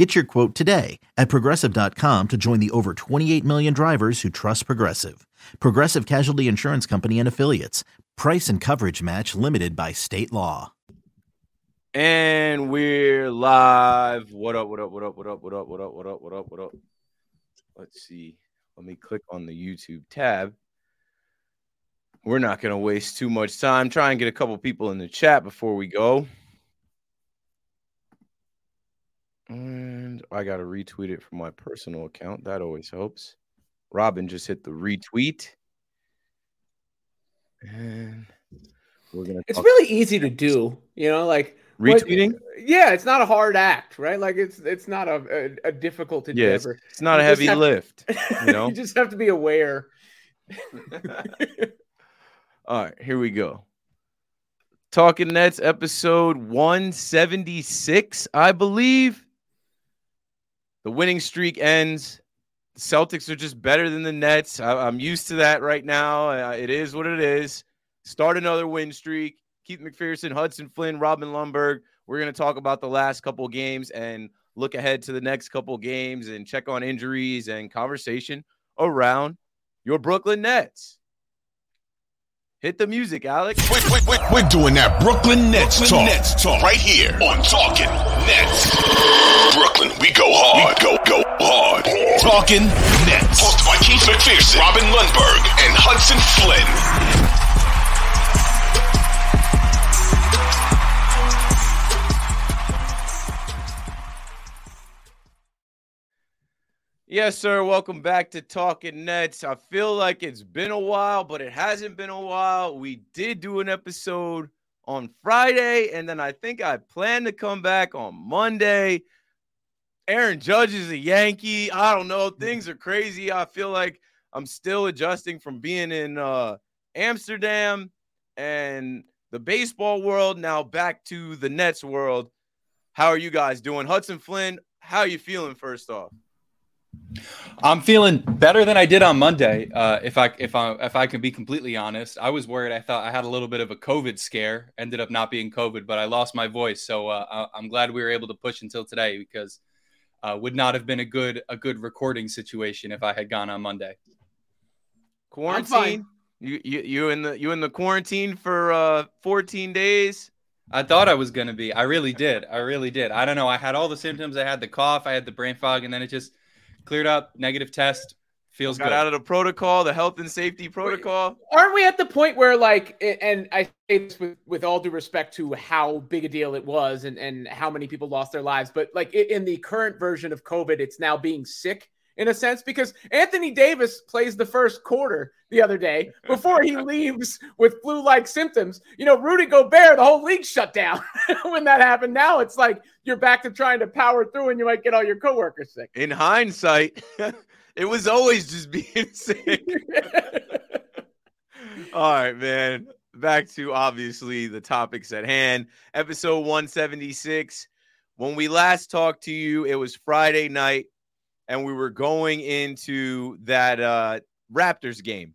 Get your quote today at progressive.com to join the over 28 million drivers who trust Progressive. Progressive Casualty Insurance Company and Affiliates. Price and coverage match limited by state law. And we're live. What up, what up, what up, what up, what up, what up, what up, what up, what up? Let's see. Let me click on the YouTube tab. We're not going to waste too much time. Try and get a couple people in the chat before we go. And I got to retweet it from my personal account. That always helps. Robin just hit the retweet. And we're going to. It's really easy to do, you know, like retweeting. Yeah, it's not a hard act, right? Like it's it's not a a, a difficult endeavor. Yeah, it's, it's not you a heavy lift. You know, you just have to be aware. All right, here we go. Talking Nets episode 176, I believe. The winning streak ends. The Celtics are just better than the Nets. I, am used to that right now. Uh, it is what it is. Start another win streak. Keith McPherson, Hudson Flynn, Robin Lundberg. We're going to talk about the last couple games and look ahead to the next couple games and check on injuries and conversation around your Brooklyn Nets. Hit the music, Alex. We're, we're, we're doing that Brooklyn Nets Brooklyn talk. Nets talk right here on Talking Nets. Brooklyn, we go hard. We go go hard. Talking Nets. Hosted by Keith McPherson, Robin Lundberg, and Hudson Flynn. Yes, sir. Welcome back to Talking Nets. I feel like it's been a while, but it hasn't been a while. We did do an episode on Friday, and then I think I plan to come back on Monday. Aaron Judge is a Yankee. I don't know. Things are crazy. I feel like I'm still adjusting from being in uh, Amsterdam and the baseball world, now back to the Nets world. How are you guys doing? Hudson Flynn, how are you feeling first off? I'm feeling better than I did on Monday. Uh, if I if I if I can be completely honest, I was worried. I thought I had a little bit of a COVID scare. Ended up not being COVID, but I lost my voice. So uh, I'm glad we were able to push until today because uh, would not have been a good a good recording situation if I had gone on Monday. Quarantine. You you you in the you in the quarantine for uh 14 days. I thought I was gonna be. I really did. I really did. I don't know. I had all the symptoms. I had the cough. I had the brain fog, and then it just cleared up, negative test, feels Got good. out of the protocol, the health and safety protocol. Aren't we at the point where, like, and I say this with, with all due respect to how big a deal it was and, and how many people lost their lives, but like in the current version of COVID, it's now being sick in a sense because Anthony Davis plays the first quarter the other day before he leaves with flu-like symptoms. You know, Rudy Gobert, the whole league shut down when that happened. Now it's like you're back to trying to power through and you might get all your coworkers sick. In hindsight, it was always just being sick. all right, man. Back to obviously the topics at hand. Episode 176. When we last talked to you, it was Friday night and we were going into that uh, Raptors game.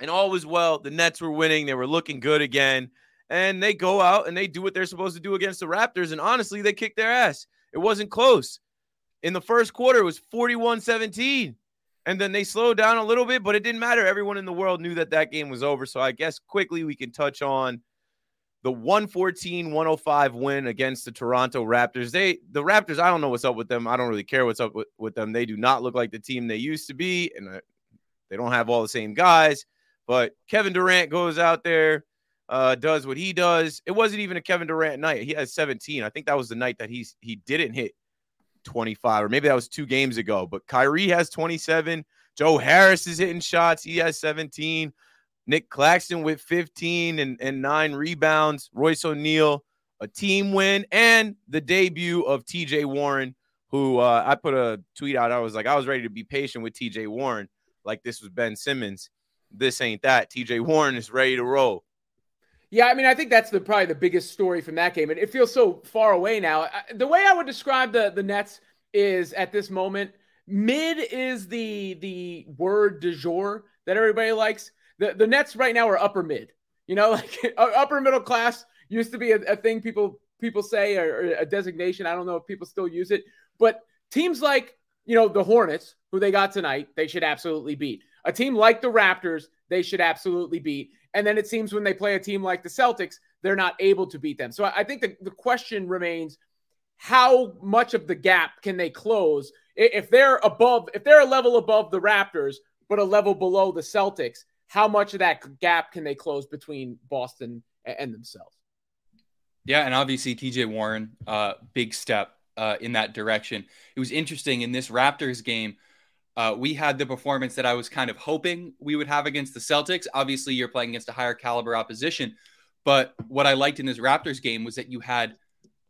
And all was well. The Nets were winning. They were looking good again. And they go out and they do what they're supposed to do against the Raptors. And honestly, they kicked their ass. It wasn't close. In the first quarter, it was 41 17. And then they slowed down a little bit, but it didn't matter. Everyone in the world knew that that game was over. So I guess quickly we can touch on the 114 105 win against the Toronto Raptors. They the Raptors, I don't know what's up with them. I don't really care what's up with, with them. They do not look like the team they used to be, and they don't have all the same guys. But Kevin Durant goes out there, uh, does what he does. It wasn't even a Kevin Durant night. He has 17. I think that was the night that he's he didn't hit 25, or maybe that was two games ago. But Kyrie has 27. Joe Harris is hitting shots. He has 17. Nic Claxton with 15 and, and nine rebounds. Royce O'Neale, a team win, and the debut of TJ Warren, who uh, I put a tweet out. I was like, I was ready to be patient with TJ Warren, like this was Ben Simmons. this ain't that. TJ Warren is ready to roll. Yeah, I mean, I think that's the probably the biggest story from that game, and it feels so far away now. The way I would describe the the Nets is at this moment, mid is the the word du jour that everybody likes. The the Nets right now are upper mid. You know, like uh, upper middle class used to be a, a thing people people say or, or a designation. I don't know if people still use it, but teams like you know the Hornets, who they got tonight, they should absolutely beat. A team like the Raptors, they should absolutely beat. And then it seems when they play a team like the Celtics, they're not able to beat them. So I think the, the question remains how much of the gap can they close if they're above, if they're a level above the Raptors, but a level below the Celtics? How much of that gap can they close between Boston and themselves? Yeah, and obviously TJ Warren, uh, big step uh, in that direction. It was interesting in this Raptors game. Uh, we had the performance that I was kind of hoping we would have against the Celtics. Obviously, you're playing against a higher caliber opposition. But what I liked in this Raptors game was that you had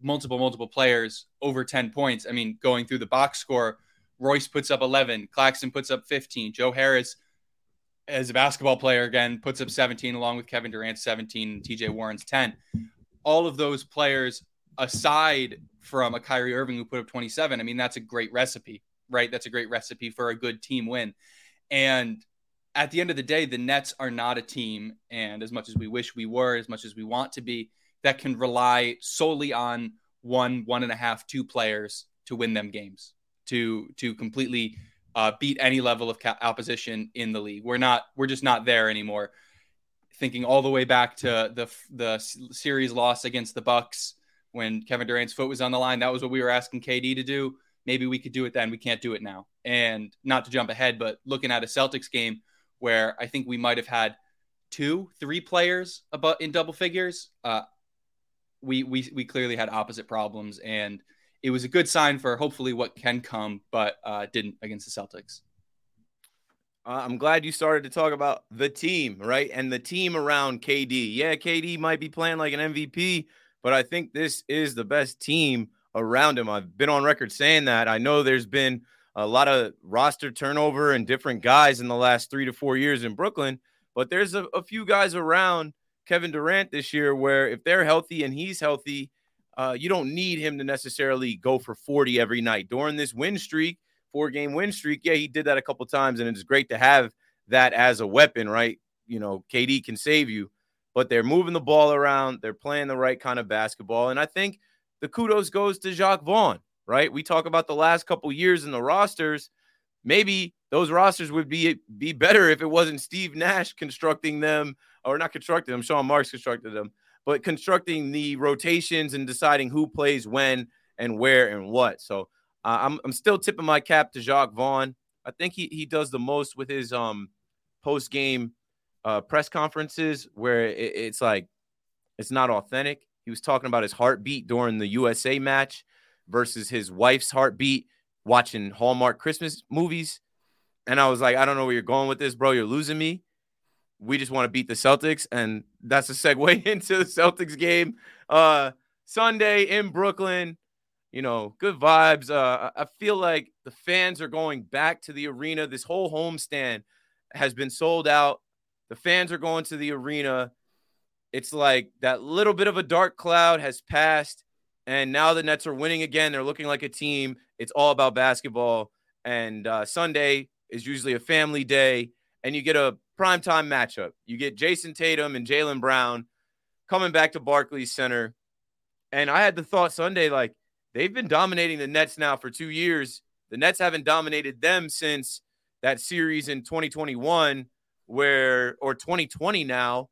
multiple, multiple players over 10 points. I mean, going through the box score, Royce puts up 11, Claxton puts up 15, Joe Harris, as a basketball player, again, puts up 17, along with Kevin Durant 17, TJ Warren's 10. All of those players, aside from a Kyrie Irving who put up 27, I mean, that's a great recipe right? That's a great recipe for a good team win. And at the end of the day, the Nets are not a team, and as much as we wish we were, as much as we want to be, that can rely solely on one, one and a half, two players to win them games, to to completely uh, beat any level of opposition in the league. We're not, we're just not there anymore. Thinking all the way back to the the series loss against the Bucks when Kevin Durant's foot was on the line, that was what we were asking KD to do maybe we could do it then. We can't do it now. And not to jump ahead, but looking at a Celtics game where I think we might have had two, three players about in double figures, uh, we we we clearly had opposite problems, and it was a good sign for hopefully what can come, but uh, didn't against the Celtics. Uh, I'm glad you started to talk about the team, right? And the team around KD. Yeah, KD might be playing like an MVP, but I think this is the best team around him. I've been on record saying that. I know there's been a lot of roster turnover and different guys in the last three to four years in Brooklyn, but there's a, a few guys around Kevin Durant this year where if they're healthy and he's healthy, uh, you don't need him to necessarily go for 40 every night. During this win streak, four game win streak, yeah, he did that a couple times, and it's great to have that as a weapon, right? You know, KD can save you, but they're moving the ball around, they're playing the right kind of basketball, and I think the kudos goes to Jacque Vaughn, right? We talk about the last couple years in the rosters. Maybe those rosters would be be better if it wasn't Steve Nash constructing them, or not constructing them. Sean Marks constructed them, but constructing the rotations and deciding who plays when and where and what. So uh, I'm I'm still tipping my cap to Jacque Vaughn. I think he he does the most with his um post game uh, press conferences where it, it's like it's not authentic. He was talking about his heartbeat during the USA match versus his wife's heartbeat watching Hallmark Christmas movies. And I was like, I don't know where you're going with this, bro. You're losing me. We just want to beat the Celtics. And that's a segue into the Celtics game. Uh, Sunday in Brooklyn. You know, good vibes. Uh, I feel like the fans are going back to the arena. This whole homestand has been sold out. The fans are going to the arena it's like that little bit of a dark cloud has passed, and now the Nets are winning again. They're looking like a team. It's all about basketball. And uh, Sunday is usually a family day, and you get a primetime matchup. You get Jayson Tatum and Jaylen Brown coming back to Barclays Center. And I had the thought Sunday, like, they've been dominating the Nets now for two years. The Nets haven't dominated them since that series in 2021, where, or 2020 now,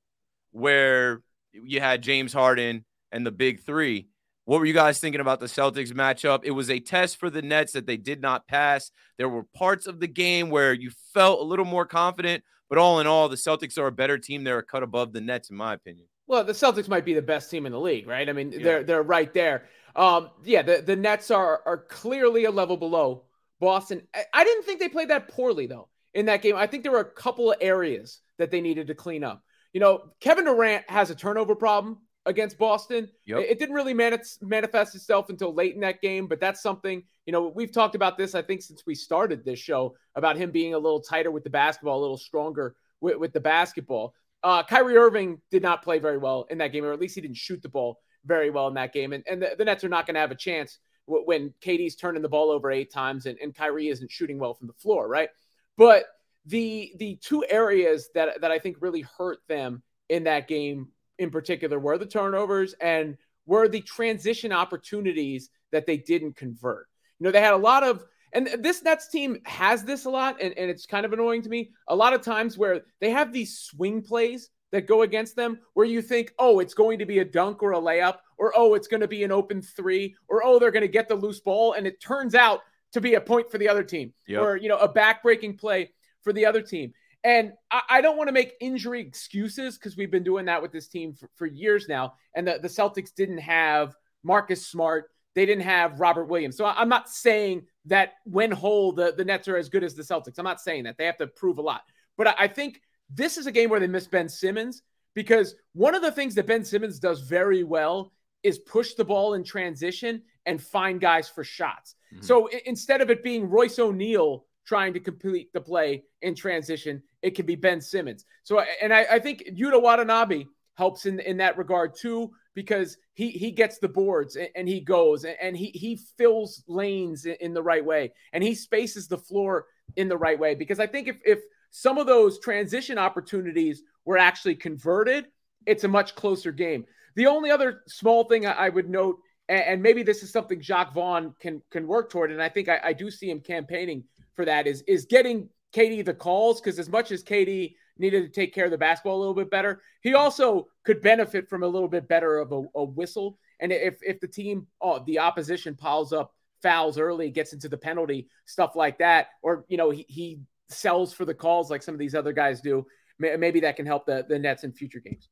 where you had James Harden and the big three. What were you guys thinking about the Celtics matchup? It was a test for the Nets that they did not pass. There were parts of the game where you felt a little more confident, but all in all, the Celtics are a better team. They're a cut above the Nets, in my opinion. Well, the Celtics might be the best team in the league, right? I mean, yeah. they're they're right there. Um, yeah, the, the Nets are are clearly a level below Boston. I, I didn't think they played that poorly though in that game. I think there were a couple of areas that they needed to clean up. You know, Kevin Durant has a turnover problem against Boston. Yep. It, didn't really manifest itself until late in that game, but that's something, you know, we've talked about this, I think, since we started this show about him being a little tighter with the basketball, a little stronger with, with the basketball. Uh, Kyrie Irving did not play very well in that game, or at least he didn't shoot the ball very well in that game. And, and the, the Nets are not going to have a chance when KD's turning the ball over eight times and, and Kyrie isn't shooting well from the floor, right? But the the two areas that that I think really hurt them in that game in particular were the turnovers and were the transition opportunities that they didn't convert. You know, they had a lot of and this Nets team has this a lot, and, and it's kind of annoying to me. A lot of times where they have these swing plays that go against them where you think, oh, it's going to be a dunk or a layup, or oh, it's going to be an open three, or oh, they're going to get the loose ball. And it turns out to be a point for the other team, yep. or, you know, a backbreaking play for the other team. And I, I don't want to make injury excuses because we've been doing that with this team for, for years now. And the, the Celtics didn't have Marcus Smart, they didn't have Robert Williams. So I'm not saying that when whole, the, the Nets are as good as the Celtics. I'm not saying that. They have to prove a lot. But I, I think this is a game where they miss Ben Simmons because one of the things that Ben Simmons does very well is push the ball in transition and find guys for shots. Mm-hmm. So instead of it being Royce O'Neale trying to complete the play in transition, it can be Ben Simmons. So, and I, I think Yuta Watanabe helps in, in that regard too, because he, he gets the boards and, and he goes and, and, he, he fills lanes in, in the right way and he spaces the floor in the right way. Because I think if, if some of those transition opportunities were actually converted, it's a much closer game. The only other small thing I would note, and maybe this is something Jacque Vaughn can can work toward, and I think I, I do see him campaigning for that, is is getting KD the calls because as much as KD needed to take care of the basketball a little bit better, he also could benefit from a little bit better of a, a whistle. And if if the team, oh, the opposition piles up fouls early, gets into the penalty stuff like that, or you know he, he sells for the calls like some of these other guys do. Maybe that can help the, the Nets in future games.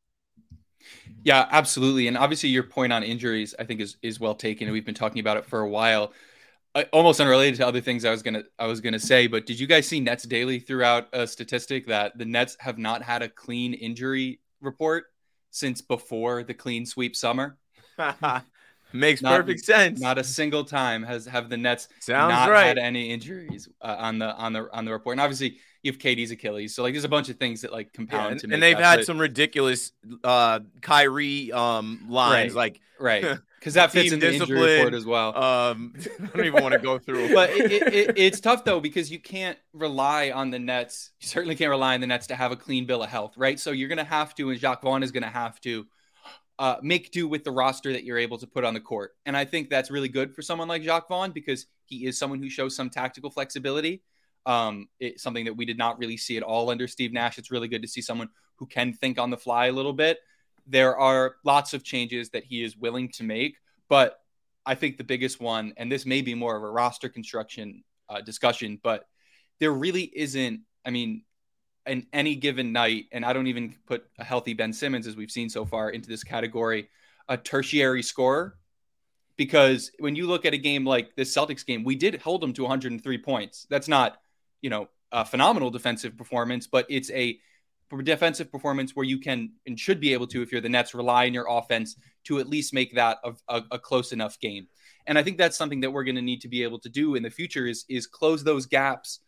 Yeah, absolutely. And obviously, your point on injuries, I think, is is well taken. And we've been talking about it for a while. Almost unrelated to other things I was gonna I was gonna say, but did you guys see Nets Daily throughout a statistic that the Nets have not had a clean injury report since before the clean sweep summer? Makes not, perfect sense. Not a single time has have the Nets Sounds not right. had any injuries uh, on the on the on the report. And obviously, you have KD's Achilles, so like there's a bunch of things that like compound. Yeah, and, and they've that, had but, some ridiculous uh Kyrie um lines, right, like right. Because that fits in the injury report as well. Um, I don't even want to go through. but it, it, it, it's tough though because you can't rely on the Nets. You certainly can't rely on the Nets to have a clean bill of health, right? So you're going to have to, and Jacque Vaughn is going to have to uh, make do with the roster that you're able to put on the court. And I think that's really good for someone like Jacque Vaughn because he is someone who shows some tactical flexibility. Um, it's something that we did not really see at all under Steve Nash. It's really good to see someone who can think on the fly a little bit. There are lots of changes that he is willing to make, but I think the biggest one, and this may be more of a roster construction uh, discussion, but there really isn't. I mean, in any given night, and I don't even put a healthy Ben Simmons, as we've seen so far, into this category, a tertiary scorer. Because when you look at a game like this Celtics game, we did hold them to 103 points. That's not, you know, a phenomenal defensive performance, but it's a defensive performance where you can and should be able to, if you're the Nets, rely on your offense to at least make that a, a, a close enough game. And I think that's something that we're going to need to be able to do in the future is is close those gaps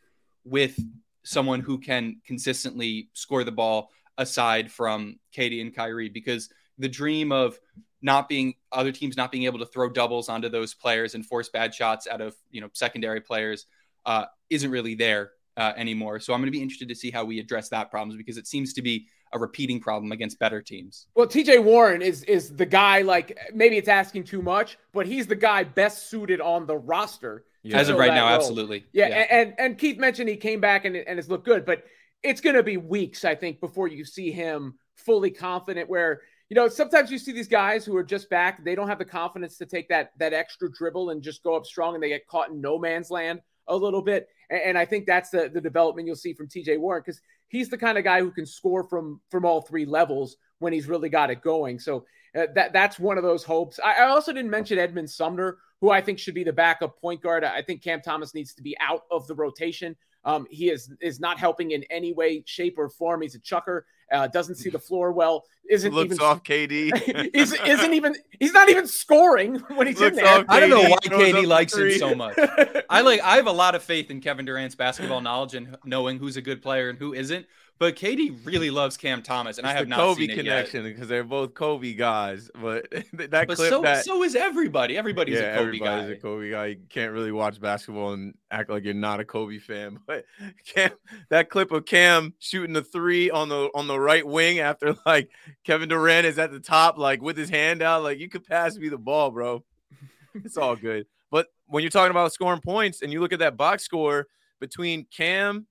with someone who can consistently score the ball aside from KD and Kyrie because the dream of not being other teams not being able to throw doubles onto those players and force bad shots out of you know secondary players uh, isn't really there uh, anymore. So I'm going to be interested to see how we address that problem because it seems to be a repeating problem against better teams. Well, TJ Warren is is the guy like maybe it's asking too much, but he's the guy best suited on the roster yeah. As of right now, role. absolutely. Yeah, yeah, And, and Keith mentioned he came back and, and has looked good, but it's going to be weeks, I think, before you see him fully confident. Where you know sometimes you see these guys who are just back, they don't have the confidence to take that that extra dribble and just go up strong, and they get caught in no man's land a little bit. And, and I think that's the the development you'll see from T.J. Warren because he's the kind of guy who can score from from all three levels when he's really got it going. So uh, that that's one of those hopes. I, I also didn't mention Edmund Sumner, who I think should be the backup point guard. I think Cam Thomas needs to be out of the rotation. Um, he is is not helping in any way, shape, or form. He's a chucker. Uh, doesn't see the floor well. Isn't looks even, off KD. is, isn't even. He's not even scoring when he's looks in there. I don't know why KD likes him so much. I like. I have a lot of faith in Kevin Durant's basketball knowledge and knowing who's a good player and who isn't. But KD really loves Cam Thomas, and It's I have not Kobe seen it connection because they're both Kobe guys. But that But clip so that so is everybody. Everybody's yeah, a Kobe everybody's guy. a Kobe guy. You can't really watch basketball and act like you're not a Kobe fan. But Cam, that clip of Cam shooting the three on the on the right wing after like Kevin Durant is at the top, like with his hand out, like you could pass me the ball, bro. It's all good. But when you're talking about scoring points and you look at that box score between Cam,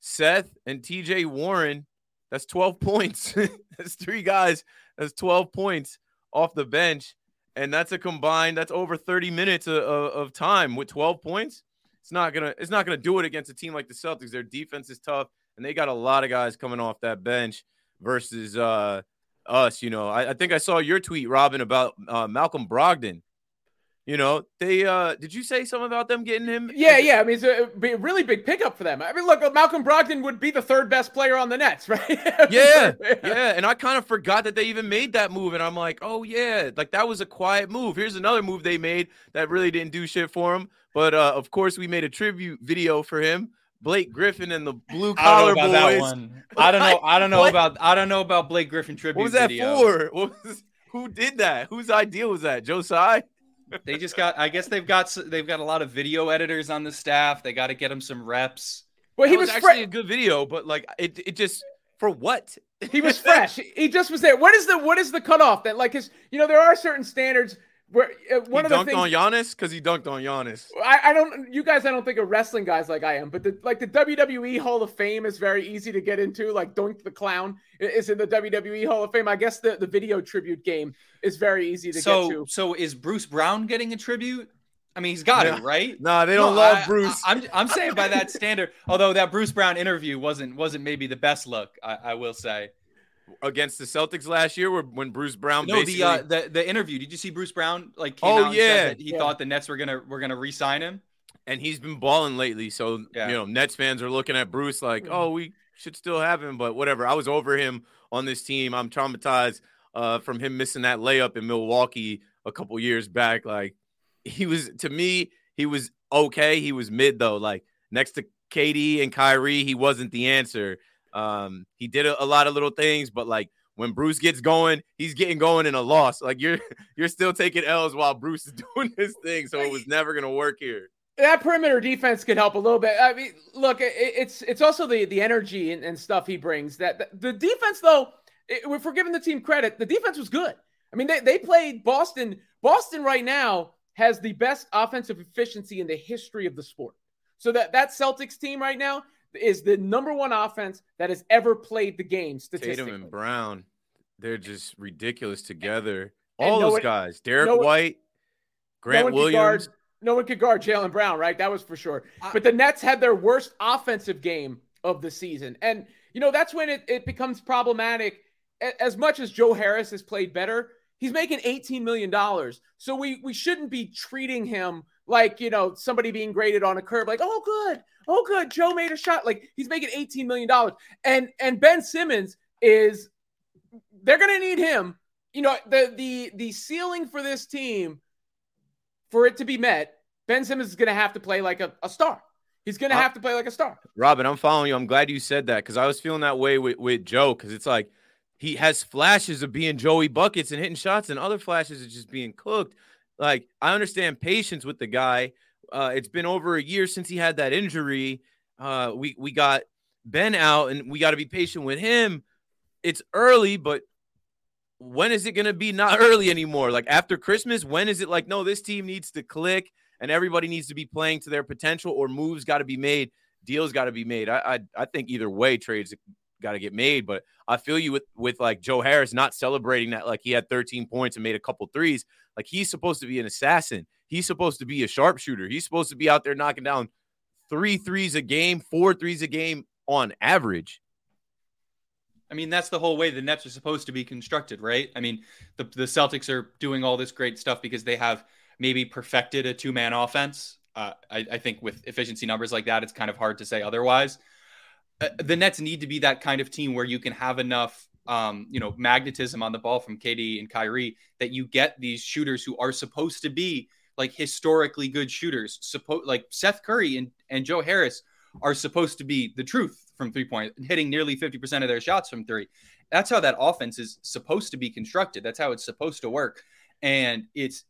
Seth, and TJ Warren, that's 12 points. that's three guys. That's 12 points off the bench. And that's a combined, that's over 30 minutes of, of, time with 12 points. It's not gonna, it's not gonna do it against a team like the Celtics. Their defense is tough, and they got a lot of guys coming off that bench versus uh us. You know, I, I think I saw your tweet, Robin, about uh, Malcolm Brogdon. You know, they uh did you say something about them getting him? Yeah, yeah. I mean, it's a, it'd be a really big pickup for them. I mean, look, Malcolm Brogdon would be the third best player on the Nets, right? Yeah, yeah. And I kind of forgot that they even made that move. And I'm like, oh, yeah, like that was a quiet move. Here's another move they made that really didn't do shit for him. But uh, of course, we made a tribute video for him. Blake Griffin and the blue collar don't know about boys. that one. I don't know. I don't know What? about. I don't know about Blake Griffin tribute What was that video. for? What was, who did that? Whose idea was that? Joe Josiah? They just got. I guess they've got. They've got a lot of video editors on the staff. They got to get them some reps. well, he was, was, fre- actually a good video, but like it, it just for what? he was fresh. He just was there. What is the what is the cutoff that Like, his, you know, there are certain standards where uh, one he of the dunked things on Giannis because he dunked on Giannis. I, I don't you guys I don't think are wrestling guys like I am, but the like the WWE Hall of Fame is very easy to get into. Like Doink the Clown is in the WWE Hall of Fame. I guess the, the video tribute game is very easy to So get to. so is Bruce Brown getting a tribute? I mean, he's got Yeah. it right. Nah, they don't No, love I- Bruce. I, am I'm saying by that standard. Although that Bruce Brown interview wasn't wasn't maybe the best look. I, I will say. Against the Celtics last year, where when Bruce Brown No, basically the uh, the the interview. Did you see Bruce Brown like? Came Oh, out and yeah. said that he Yeah. thought the Nets were gonna were gonna re-sign him. and he's been balling lately. So Yeah. you know, Nets fans are looking at Bruce like, oh, we should still have him, but whatever. I was over him on this team. I'm traumatized uh, from him missing that layup in Milwaukee a couple years back. Like he was to me, he was okay. He was mid though. Like next to KD and Kyrie, he wasn't the answer. Um, he did a, a lot of little things, but like when Bruce gets going, he's getting going in a loss. Like you're you're still taking L's while Bruce is doing his thing. So it was never gonna work here. that perimeter defense could help a little bit. I mean, look, it, it's it's also the the energy and, and stuff he brings. That the, the defense, though, if we're giving the team credit, the defense was good. I mean, they they played Boston. Boston right now has the best offensive efficiency in the history of the sport. So that that Celtics team right now is the number one offense that has ever played the game statistically. Tatum and Brown, they're just ridiculous together. and All no those one- guys, Derek no one- White, Grant no one could guard- Williams. no one could guard Jaylen Brown, right? That was for sure. But the Nets had their worst offensive game of the season. And, you know, that's when it, it becomes problematic. As much as Joe Harris has played better, he's making $18 million. So we, we shouldn't be treating him like, you know, somebody being graded on a curve, like, oh, good. Oh, good. Joe made a shot. Like he's making $18 million. And and Ben Simmons is they're gonna need him. You know, the the the ceiling for this team for it to be met, Ben Simmons is going to have to play like a, a star. He's going to Uh, have to play like a star. Robin, I'm following you. I'm glad you said that because I was feeling that way with, with Joe because it's like he has flashes of being Joey buckets and hitting shots, and other flashes of just being cooked. Like I understand patience with the guy. Uh, it's been over a year since he had that injury. Uh, we we got Ben out, and we got to be patient with him. It's early, but when is it going to be not early anymore? Like after Christmas, when is it like no, this team needs to click and everybody needs to be playing to their potential, or moves got to be made, deals got to be made. I, I I think either way, trades got to get made. But I feel you with with like Joe Harris not celebrating that like he had 13 points and made a couple threes. Like he's supposed to be an assassin. He's supposed to be a sharpshooter. He's supposed to be out there knocking down three threes a game, four threes a game on average. I mean, that's the whole way the Nets are supposed to be constructed, right? I mean, the, the Celtics are doing all this great stuff because they have maybe perfected a two man offense. Uh, I, I think with efficiency numbers like that, it's kind of hard to say otherwise. Uh, the Nets need to be that kind of team where you can have enough, um, you know, magnetism on the ball from KD and Kyrie that you get these shooters who are supposed to be like historically good shooters. Like Seth Curry and, and Joe Harris are supposed to be the truth from three point, hitting nearly 50% of their shots from three. That's how that offense is supposed to be constructed. That's how it's supposed to work. And it's,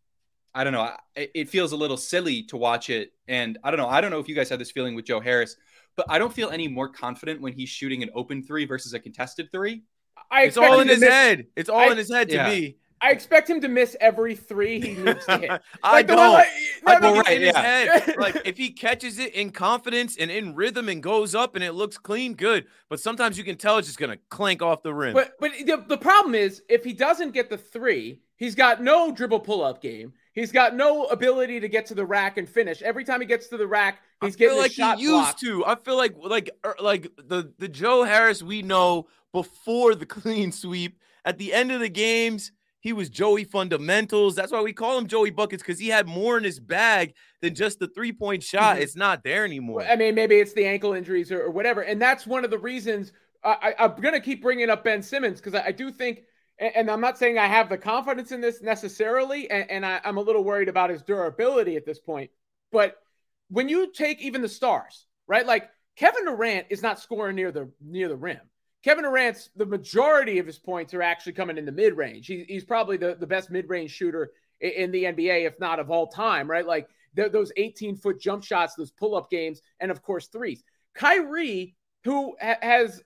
I don't know, it feels a little silly to watch it. And I don't know, I don't know if you guys have this feeling with Joe Harris, but I don't feel any more confident when he's shooting an open three versus a contested three. I it's all in his miss, head. It's all I, in his head to yeah. me. I expect him to miss every three he needs to hit. I don't. Like, I think right, in yeah. his head. like if he catches it in confidence and in rhythm and goes up and it looks clean, good. But sometimes you can tell it's just gonna clank off the rim. But but the, the problem is if he doesn't get the three, he's got no dribble pull up game. He's got no ability to get to the rack and finish. Every time he gets to the rack, he's getting like he used blocked. to. I feel like like er, like the the Joe Harris we know before the clean sweep. At the end of the games, he was Joey fundamentals. That's why we call him Joey buckets because he had more in his bag than just the three point shot. Mm-hmm. It's not there anymore. I mean, maybe it's the ankle injuries or, or whatever, and that's one of the reasons I, am going to keep bringing up Ben Simmons because I, I, do think, and, and, I'm not saying I have the confidence in this necessarily, and, and I, I'm a little worried about his durability at this point. But when you take even the stars, right? Like Kevin Durant is not scoring near the near the rim. Kevin Durant's the majority of his points are actually coming in the mid range. He, he's probably the, the best mid range shooter in, in, the NBA, if not of all time, right? Like those 18 foot jump shots, those pull up games, and of course, threes. Kyrie, who ha- has,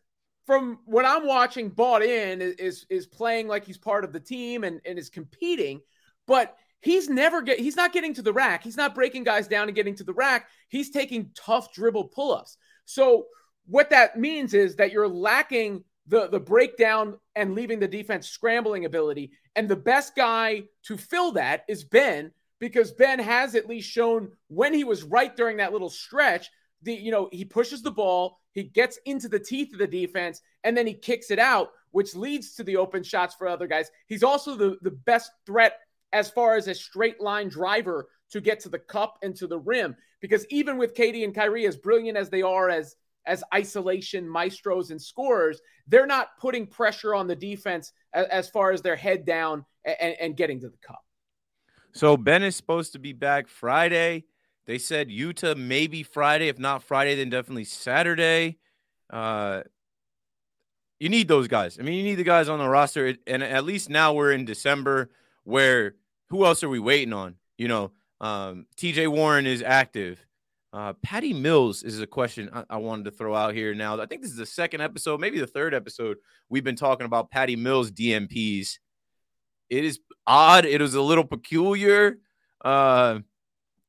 from what I'm watching, bought in, is, is playing like he's part of the team and, and is competing, but he's never get he's not getting to the rack. He's not breaking guys down and getting to the rack. He's taking tough dribble pull ups. So what that means is that you're lacking the the breakdown and leaving the defense scrambling ability. And the best guy to fill that is Ben because Ben has at least shown when he was right during that little stretch. The you know he pushes the ball, he gets into the teeth of the defense, and then he kicks it out, which leads to the open shots for other guys. He's also the the best threat as far as a straight line driver to get to the cup and to the rim. Because even with KD and Kyrie, as brilliant as they are as as isolation maestros and scorers, they're not putting pressure on the defense as, as far as their head down and, and, getting to the cup. So Ben is supposed to be back Friday. They said Yuta maybe Friday. If not Friday, then definitely Saturday. Uh, you need those guys. I mean, you need the guys on the roster. And at least now we're in December where who else are we waiting on? You know, um, TJ Warren is active. Uh, Patty Mills is a question I, I, wanted to throw out here now. I think this is the second episode, maybe the third episode. We've been talking about Patty Mills DNPs. It is odd. It was a little peculiar. Uh,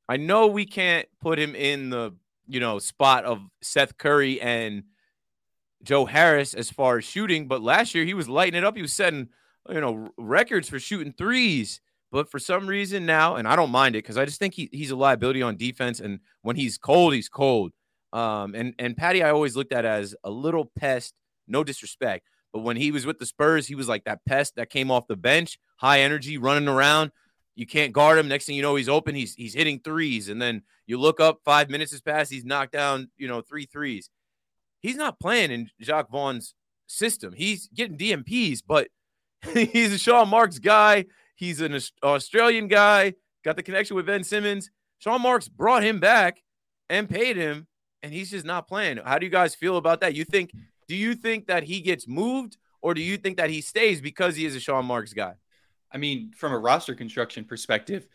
I know we can't put him in the you know spot of Seth Curry and Joe Harris as far as shooting, but last year he was lighting it up. He was setting you know records for shooting threes. But for some reason now, and I don't mind it because I just think he, he's a liability on defense. And when he's cold, he's cold. Um, and and Patty, I always looked at as a little pest. No disrespect, but when he was with the Spurs, he was like that pest that came off the bench, high energy, running around. You can't guard him. Next thing you know, he's open. He's he's hitting threes, and then you look up. Five minutes has passed. He's knocked down, you know, three threes. He's not playing in Jacque Vaughn's system. He's getting DNPs, but he's a Sean Marks guy. He's an Australian guy, got the connection with Ben Simmons. Sean Marks brought him back and paid him, and he's just not playing. How do you guys feel about that? You think, do you think that he gets moved, or do you think that he stays because he is a Sean Marks guy? I mean, from a roster construction perspective,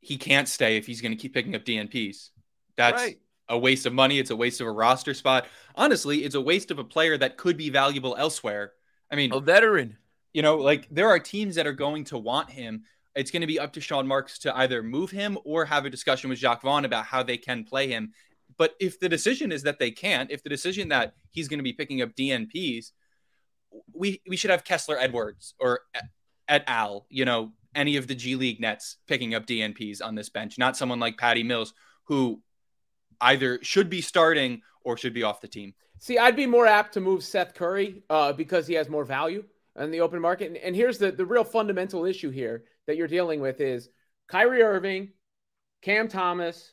he can't stay if he's going to keep picking up DNPs. That's right. a waste of money. It's a waste of a roster spot. Honestly, it's a waste of a player that could be valuable elsewhere. I mean, a veteran. You know, like there are teams that are going to want him. It's going to be up to Sean Marks to either move him or have a discussion with Jacque Vaughn about how they can play him. But if the decision is that they can't, if the decision that he's going to be picking up DNPs, we we should have Kessler Edwards or et al. You know, any of the G League Nets picking up DNPs on this bench, not someone like Patty Mills who either should be starting or should be off the team. See, I'd be more apt to move Seth Curry uh, because he has more value in the open market. And, and here's the, the real fundamental issue here that you're dealing with is Kyrie Irving, Cam Thomas,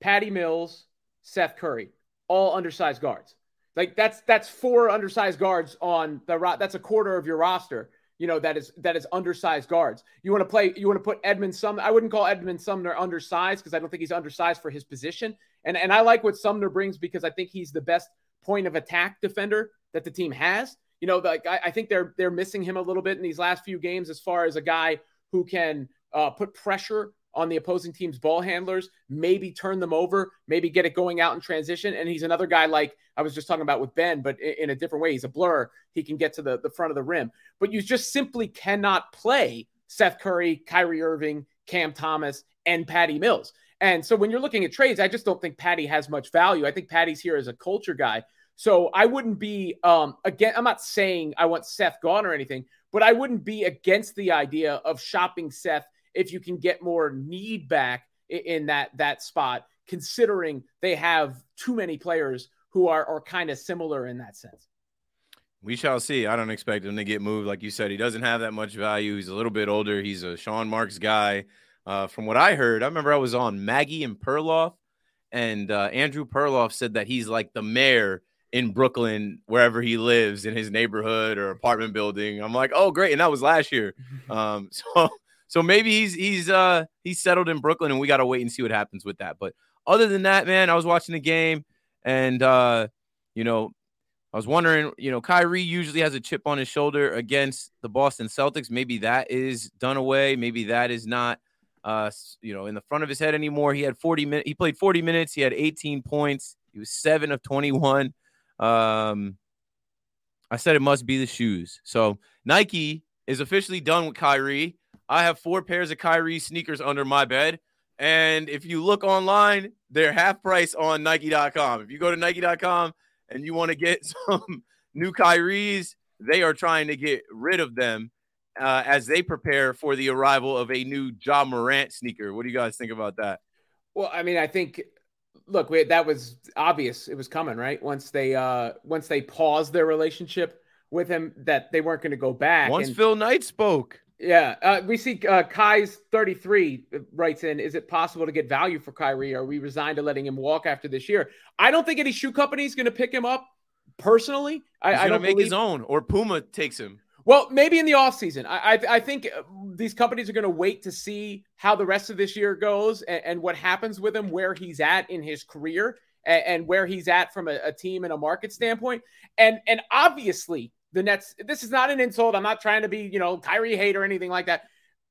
Patty Mills, Seth Curry, all undersized guards. Like that's that's four undersized guards on the ro- that's a quarter of your roster. you know, that is that is undersized guards. You want to play, you want to put Edmund Sumner. I wouldn't call Edmund Sumner undersized because I don't think he's undersized for his position. And and I like what Sumner brings because I think he's the best point of attack defender that the team has. You know, like I, I think they're they're missing him a little bit in these last few games as far as a guy who can uh, put pressure on the opposing team's ball handlers, maybe turn them over, maybe get it going out in transition. And he's another guy like I was just talking about with Ben, but in a different way. He's a blur. He can get to the, the front of the rim, but you just simply cannot play Seth Curry, Kyrie Irving, Cam Thomas, and Patty Mills. And so when you're looking at trades, I just don't think Patty has much value. I think Patty's here as a culture guy. So I wouldn't be um again, I'm not saying I want Seth gone or anything, but I wouldn't be against the idea of shopping Seth if you can get more need back in that that spot, considering they have too many players who are are kind of similar in that sense. We shall see. I don't expect him to get moved. Like you said, he doesn't have that much value. He's a little bit older. He's a Sean Marks guy. Uh, from what I heard, I remember I was on Maggie and Perloff, and uh, Andrew Perloff said that he's like the mayor in Brooklyn, wherever he lives in his neighborhood or apartment building. I'm like, oh, great. And that was last year. Um, so so maybe he's he's uh he's settled in Brooklyn, and we got to wait and see what happens with that. But other than that, man, I was watching the game, and uh, you know, I was wondering, you know, Kyrie usually has a chip on his shoulder against the Boston Celtics. Maybe that is done away. Maybe that is not, uh, you know, in the front of his head anymore. He had 40 minutes. He played 40 minutes. He had 18 points. He was seven of 21. Um, I said it must be the shoes. So Nike is officially done with Kyrie. I have four pairs of Kyrie sneakers under my bed. And if you look online, they're half price on Nike.com. If you go to Nike.com and you want to get some new Kyries, they are trying to get rid of them uh, as they prepare for the arrival of a new Ja Morant sneaker. What do you guys think about that? Well, I mean, I think look, we, that was obvious. It was coming, right? Once they uh once they paused their relationship with him, that they weren't going to go back. Once and, Phil Knight spoke. Yeah, uh, we see uh, Kai's 33 writes in, is it possible to get value for Kyrie? Are we resigned to letting him walk after this year? I don't think any shoe company is going to pick him up personally. I, I don't make believe... his own, or Puma takes him. Well, maybe in the offseason. I, I, I think uh, these companies are going to wait to see how the rest of this year goes and, and what happens with him, where he's at in his career, and, and where he's at from a, a team and a market standpoint. And and obviously, the Nets, this is not an insult. I'm not trying to be, you know, Kyrie hate or anything like that.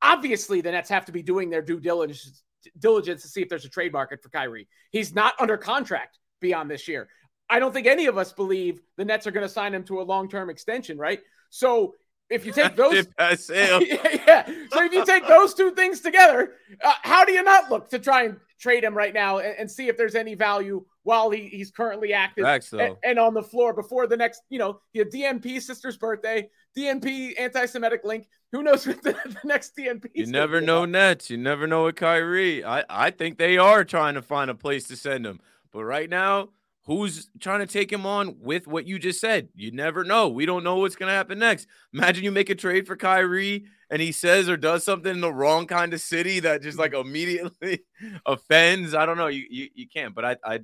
Obviously, the Nets have to be doing their due diligence diligence to see if there's a trade market for Kyrie. He's not under contract beyond this year. I don't think any of us believe the Nets are going to sign him to a long-term extension, right? So if you take those, yeah, yeah, So if you take those two things together, uh, how do you not look to try and trade him right now and, and see if there's any value while he, he's currently active and, and, on the floor before the next, you know, the DNP sister's birthday, DNP anti-Semitic link. Who knows what the, the next DNP? You never know Nets. You never know with Kyrie. I, I think they are trying to find a place to send him. But right now, who's trying to take him on with what you just said. You never know. We don't know what's going to happen next. Imagine you make a trade for Kyrie and he says or does something in the wrong kind of city that just like immediately offends. I don't know. You you, you can't. But I I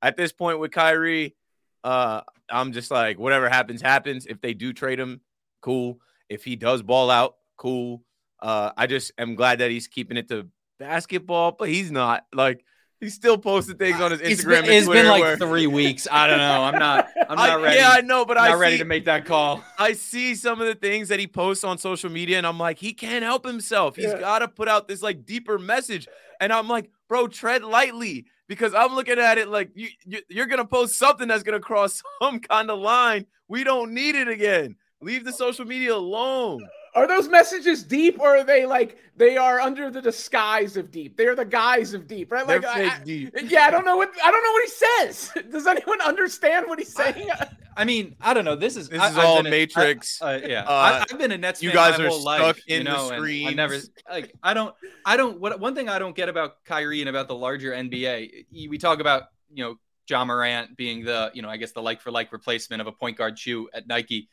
at this point with Kyrie, uh, I'm just like whatever happens happens. If they do trade him, cool. If he does ball out, cool. Uh, I just am glad that he's keeping it to basketball, but he's not like he still posted things on his Instagram. It's been, it's been like where... three weeks. I don't know. I'm not. I'm not I, ready. Yeah, I know, but I'm not ready to make that call. I see some of the things that he posts on social media, and I'm like, he can't help himself. He's Yeah. got to put out this like deeper message. And I'm like, bro, tread lightly because I'm looking at it like you, you you're gonna post something that's gonna cross some kind of line. We don't need it again. Leave the social media alone. Are those messages deep or are they like they are under the disguise of deep? They're the guise of deep, right? They're Like, fake I- I- deep. yeah, I don't know what I don't know what he says. Does anyone understand what he's saying? I mean, I don't know. This is This I, is I've all been a- Matrix. I- uh, yeah, Uh, I, I've been a Nets. you fan guys my are whole stuck life, in you the know, and I never like. I don't. I don't. What one thing I don't get about Kyrie and about the larger NBA. We talk about you know Ja Morant being the you know I guess the like for like replacement of a point guard shoe at Nike.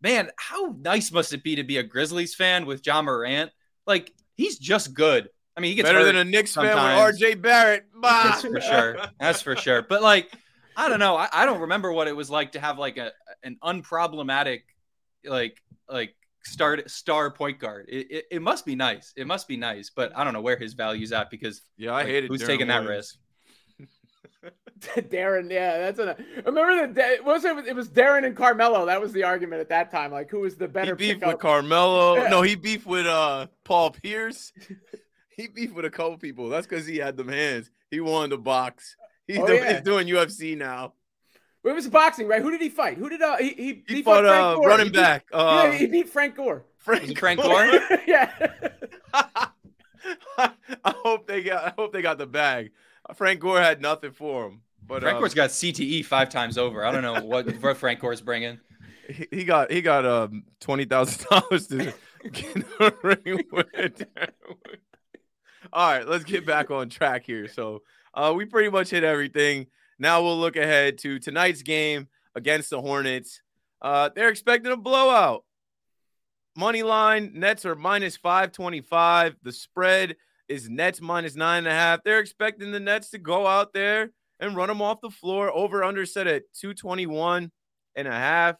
Man, how nice must it be to be a Grizzlies fan with Ja Morant? Like he's just good. I mean, he gets Better than a Knicks fan with RJ Barrett. Bah. That's for sure. That's for sure. But like, I don't know. I, I don't remember what it was like to have like a an unproblematic, like like start star point guard. It, it, it must be nice. It must be nice, but I don't know where his value's at because Yeah, I like, hated who's taking that risk. Deron, yeah, that's a. Remember that? Was it? It was Deron and Carmelo. That was the argument at that time. Like, who was the He better beefed pickup? with Carmelo. Yeah. No, he beefed with uh Paul Pierce. he beefed with a couple people. That's because he had them hands. He won the box. He's, Oh, the- yeah. he's doing UFC now. It was boxing, right? Who did he fight? Who did uh he he, He, fought fought Frank uh, Gore. running He beat- back. Uh, yeah, he beat Frank Gore. Frank, Frank Gore? yeah. I hope they got. I hope they got the bag. Frank Gore had nothing for him, but Frank um, Gore's got CTE five times over. I don't know what, what Frank Gore's bringing. he, he got he got um twenty thousand dollars to get a ring with All right, let's get back on track here. So uh, we pretty much hit everything. Now we'll look ahead to tonight's game against the Hornets. Uh, they're expecting a blowout. Money line Nets are minus five twenty five. The spread is Nets minus nine and a half. They're expecting the Nets to go out there and run them off the floor. Over under set at 221 and a half.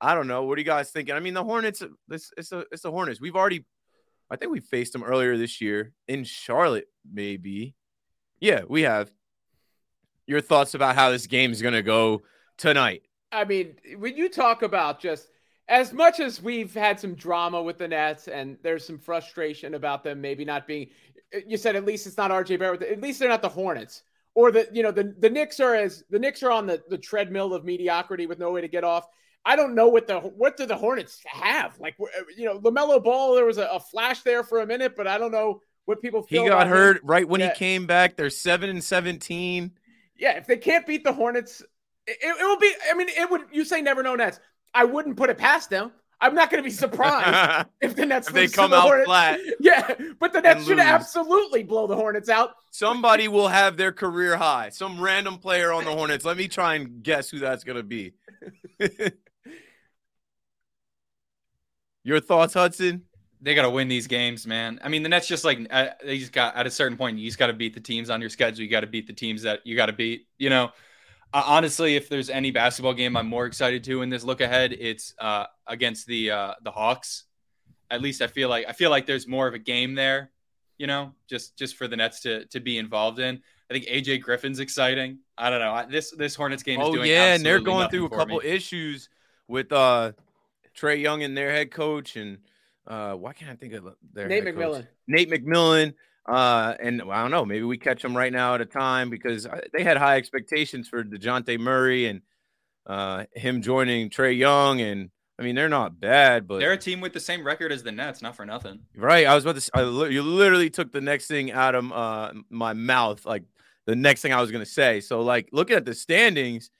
I don't know. What are you guys thinking? I mean, the Hornets, it's, it's, a, it's the Hornets. We've already, I think we faced them earlier this year in Charlotte, maybe. Yeah, we have. Your thoughts about how this game is going to go tonight? I mean, when you talk about just as much as we've had some drama with the Nets and there's some frustration about them maybe not being, you said at least it's not RJ Barrett. At least they're not the Hornets or the you know the the Knicks are as the Knicks are on the the treadmill of mediocrity with no way to get off. I don't know what the what do the Hornets have like you know Lamelo Ball. There was a, a flash there for a minute, but I don't know what people He got about him. hurt right when Yeah. he came back. They're seven and seventeen. Yeah, if they can't beat the Hornets, it, it will be. I mean, it would. You say never know Nets. I wouldn't put it past them. I'm not going to be surprised if the Nets If they lose to come the out Hornets. flat Yeah, but the Nets should lose. absolutely blow the Hornets out. Somebody will have their career high. Some random player on the Hornets. Let me try and guess who that's going to be. Your thoughts, Hudson? They got to win these games, man. I mean, the Nets just like uh, they just got at a certain point. You just got to beat the teams on your schedule. You got to beat the teams that you got to beat. You know, uh, honestly, if there's any basketball game I'm more excited to in this look ahead, it's uh, against the uh, the Hawks. At least I feel like I feel like there's more of a game there. You know, just just for the Nets to to be involved in. I think AJ Griffin's exciting. I don't know. I- This this Hornets game is Oh doing yeah, and they're going through a couple me. issues with uh Trae Young and their head coach, and uh why can't I think of their Nate head coach? McMillan. Nate McMillan. Uh, and I don't know, maybe we catch them right now at a time because they had high expectations for Dejounte Murray and uh him joining Trae Young, and I mean they're not bad, but They're a team with the same record as the Nets, not for nothing. Right. I was about to. s- I li- you literally took the next thing out of uh, my mouth, like the next thing I was gonna say. So, like, looking at the standings,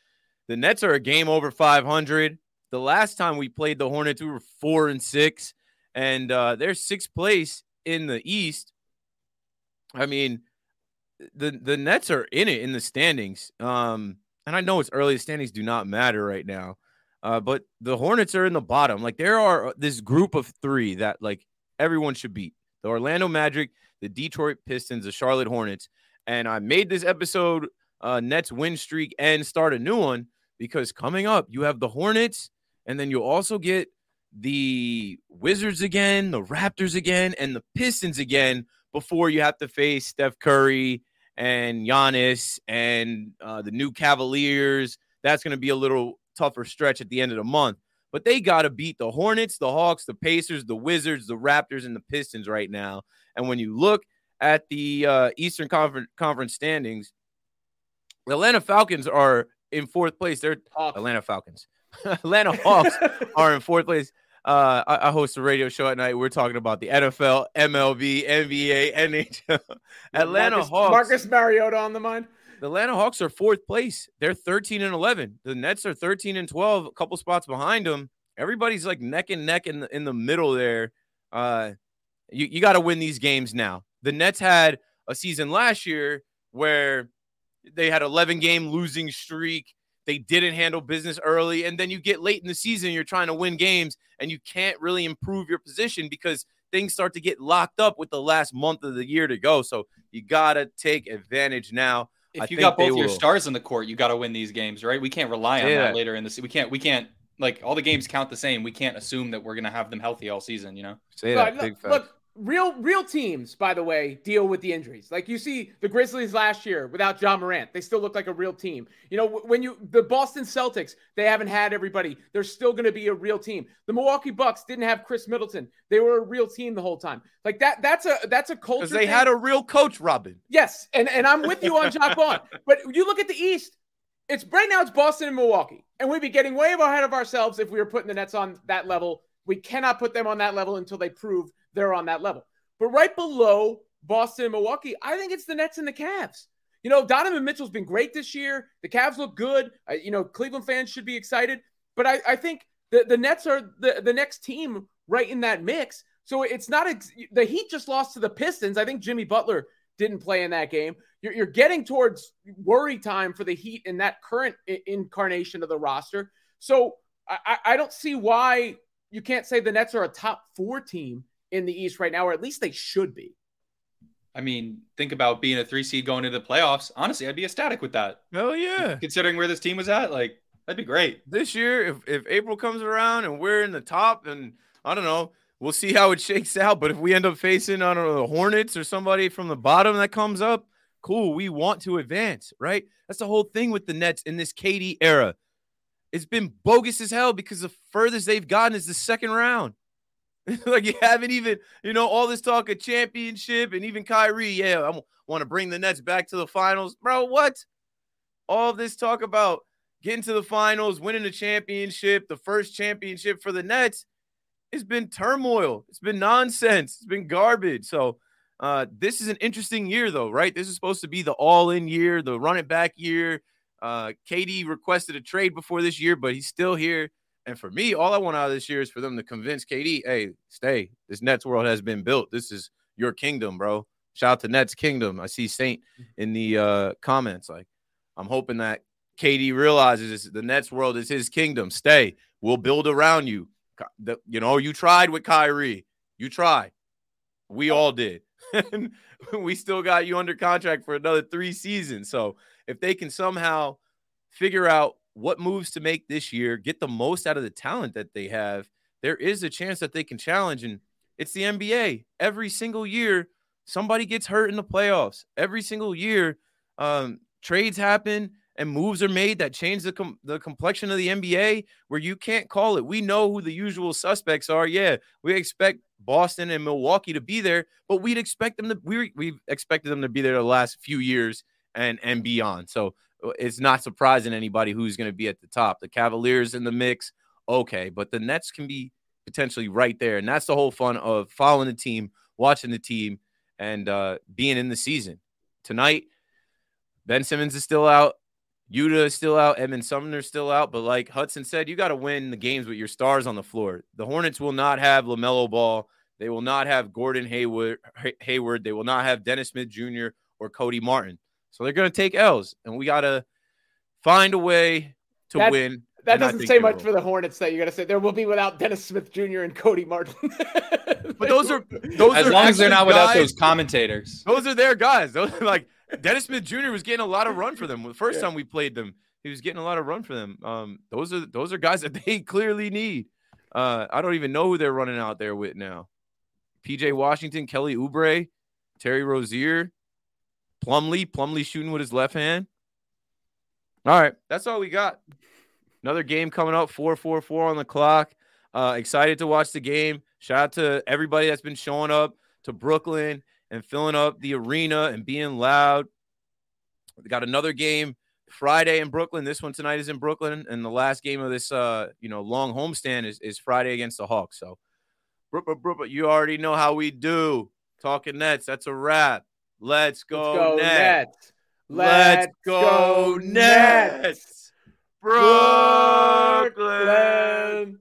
the Nets are a game over 500. The last time we played the Hornets, we were four and six, and uh, they're sixth place in the East. I mean, the the Nets are in it in the standings. Um, and I know it's early. The standings do not matter right now. Uh, but the Hornets are in the bottom. Like there are this group of three that like everyone should beat: the Orlando Magic, the Detroit Pistons, the Charlotte Hornets. And I made this episode uh, Nets win streak and start a new one because coming up you have the Hornets, and then you'll also get the Wizards again, the Raptors again, and the Pistons again before you have to face Steph Curry and Giannis and uh, the new Cavaliers. That's going to be a little tougher stretch at the end of the month. But they got to beat the Hornets, the Hawks, the Pacers, the Wizards, the Raptors, and the Pistons right now. And when you look at the uh, Eastern Conference, Conference standings, the Atlanta Falcons are in fourth place. They're Hawks. Atlanta Falcons. Atlanta Hawks are in fourth place. Uh, I, I host a radio show at night. We're talking about the NFL, MLB, NBA, NHL. Atlanta Marcus, Hawks. Marcus Mariota on the mind. The Atlanta Hawks are fourth place. They're 13 and 11. The Nets are 13 and 12, a couple spots behind them. Everybody's like neck and neck in the, in the middle there. Uh, you you got to win these games now. The Nets had a season last year where they had 11 game losing streak. They didn't handle business early, and then you get late in the season, you're trying to win games, and you can't really improve your position because things start to get locked up with the last month of the year to go. So you gotta take advantage now. If I you got both your stars in the court, you got to win these games, right? We can't rely on Yeah. that later in the season. we can't we can't like all the games count the same. We can't assume that we're gonna have them healthy all season. You know. Say Look, that look, big fact. look, real real teams, by the way, deal with the injuries. Like you see the Grizzlies last year without Ja Morant, they still look like a real team. You know, when you the Boston Celtics, they haven't had everybody. They're still going to be a real team. The Milwaukee Bucks didn't have Khris Middleton. They were a real team the whole time. Like that that's a that's a culture Because they thing. had a real coach, Robin. Yes, and and I'm with you on Jacque Vaughn. But you look at the East, it's right now it's Boston and Milwaukee, and we'd be getting way ahead of ourselves if we were putting the Nets on that level. We cannot put them on that level until they prove they're on that level. But right below Boston and Milwaukee, I think it's the Nets and the Cavs. You know, Donovan Mitchell's been great this year. The Cavs look good. You know, Cleveland fans should be excited. But I, I think the, the Nets are the, the next team right in that mix. So it's not ex- the Heat just lost to the Pistons. I think Jimmy Butler didn't play in that game. You're, you're getting towards worry time for the Heat in that current i- incarnation of the roster. So I- I don't see why you can't say the Nets are a top four team in the East right now, or at least they should be. I mean, think about being a three seed going into the playoffs. Honestly, I'd be ecstatic with that. Hell yeah. Considering where this team was at, like that'd be great. This year, if, if April comes around and we're in the top, and I don't know, we'll see how it shakes out. But if we end up facing, I don't know, the Hornets or somebody from the bottom that comes up, cool. We want to advance, right? That's the whole thing with the Nets in this KD era. It's been bogus as hell because the furthest they've gotten is the second round. like you haven't even, you know, all this talk of championship and even Kyrie, yeah, I want to bring the Nets back to the finals. Bro, what? All this talk about getting to the finals, winning the championship, the first championship for the Nets, it's been turmoil. It's been nonsense. It's been garbage. So uh, this is an interesting year, though, right? This is supposed to be the all-in year, the run it back year. Uh, KD requested a trade before this year, but he's still here. And for me, all I want out of this year is for them to convince KD, hey, stay. This Nets world has been built. This is your kingdom, bro. Shout out to Nets Kingdom. I see Saint in the uh, comments. Like, I'm hoping that KD realizes this, the Nets world is his kingdom. Stay. We'll build around you. The- You know, you tried with Kyrie. You tried. We all did. We still got you under contract for another three seasons. So if they can somehow figure out what moves to make this year, get the most out of the talent that they have, there is a chance that they can challenge. And it's the NBA. Every single year, somebody gets hurt in the playoffs. Every single year, um, trades happen and moves are made that change the com- the complexion of the NBA where you can't call it. We know who the usual suspects are. Yeah, we expect Boston and Milwaukee to be there, but we'd expect them to we we've expected them to be there the last few years and and beyond. So uh, it's not surprising anybody who's going to be at the top. The Cavaliers in the mix, okay, but the Nets can be potentially right there, and that's the whole fun of following the team, watching the team, and uh, being in the season. Tonight, Ben Simmons is still out. Yuta is still out. Edmund Sumner's still out. But like Hudson said, you got to win the games with your stars on the floor. The Hornets will not have LaMelo Ball. They will not have Gordon Hayward. Hayward. They will not have Dennis Smith Jr. or Cody Martin. So they're going to take L's, and we got to find a way to That- win. That doesn't say much will. for the Hornets that you're gonna say there will be without Dennis Smith Jr. and Cody Martin. But those are those As are long as they're actually not without those commentators. Those are their guys. Those are like Dennis Smith Jr. was getting a lot of run for them. The first Yeah. time we played them, he was getting a lot of run for them. Um, those are those are guys that they clearly need. Uh, I don't even know who they're running out there with now. PJ Washington, Kelly Oubre, Terry Rozier, Plumlee. Plumlee shooting with his left hand. All right, that's all we got. Another game coming up, 4 4 4 on the clock. Uh, excited to watch the game. Shout out to everybody that's been showing up to Brooklyn and filling up the arena and being loud. We got another game Friday in Brooklyn. This one tonight is in Brooklyn, and the last game of this uh, you know, long homestand is, is Friday against the Hawks. So, you already know how we do. Talking Nets, that's a wrap. Let's go, go Nets. Let's, go, go Nets. Brooklyn. Brooklyn.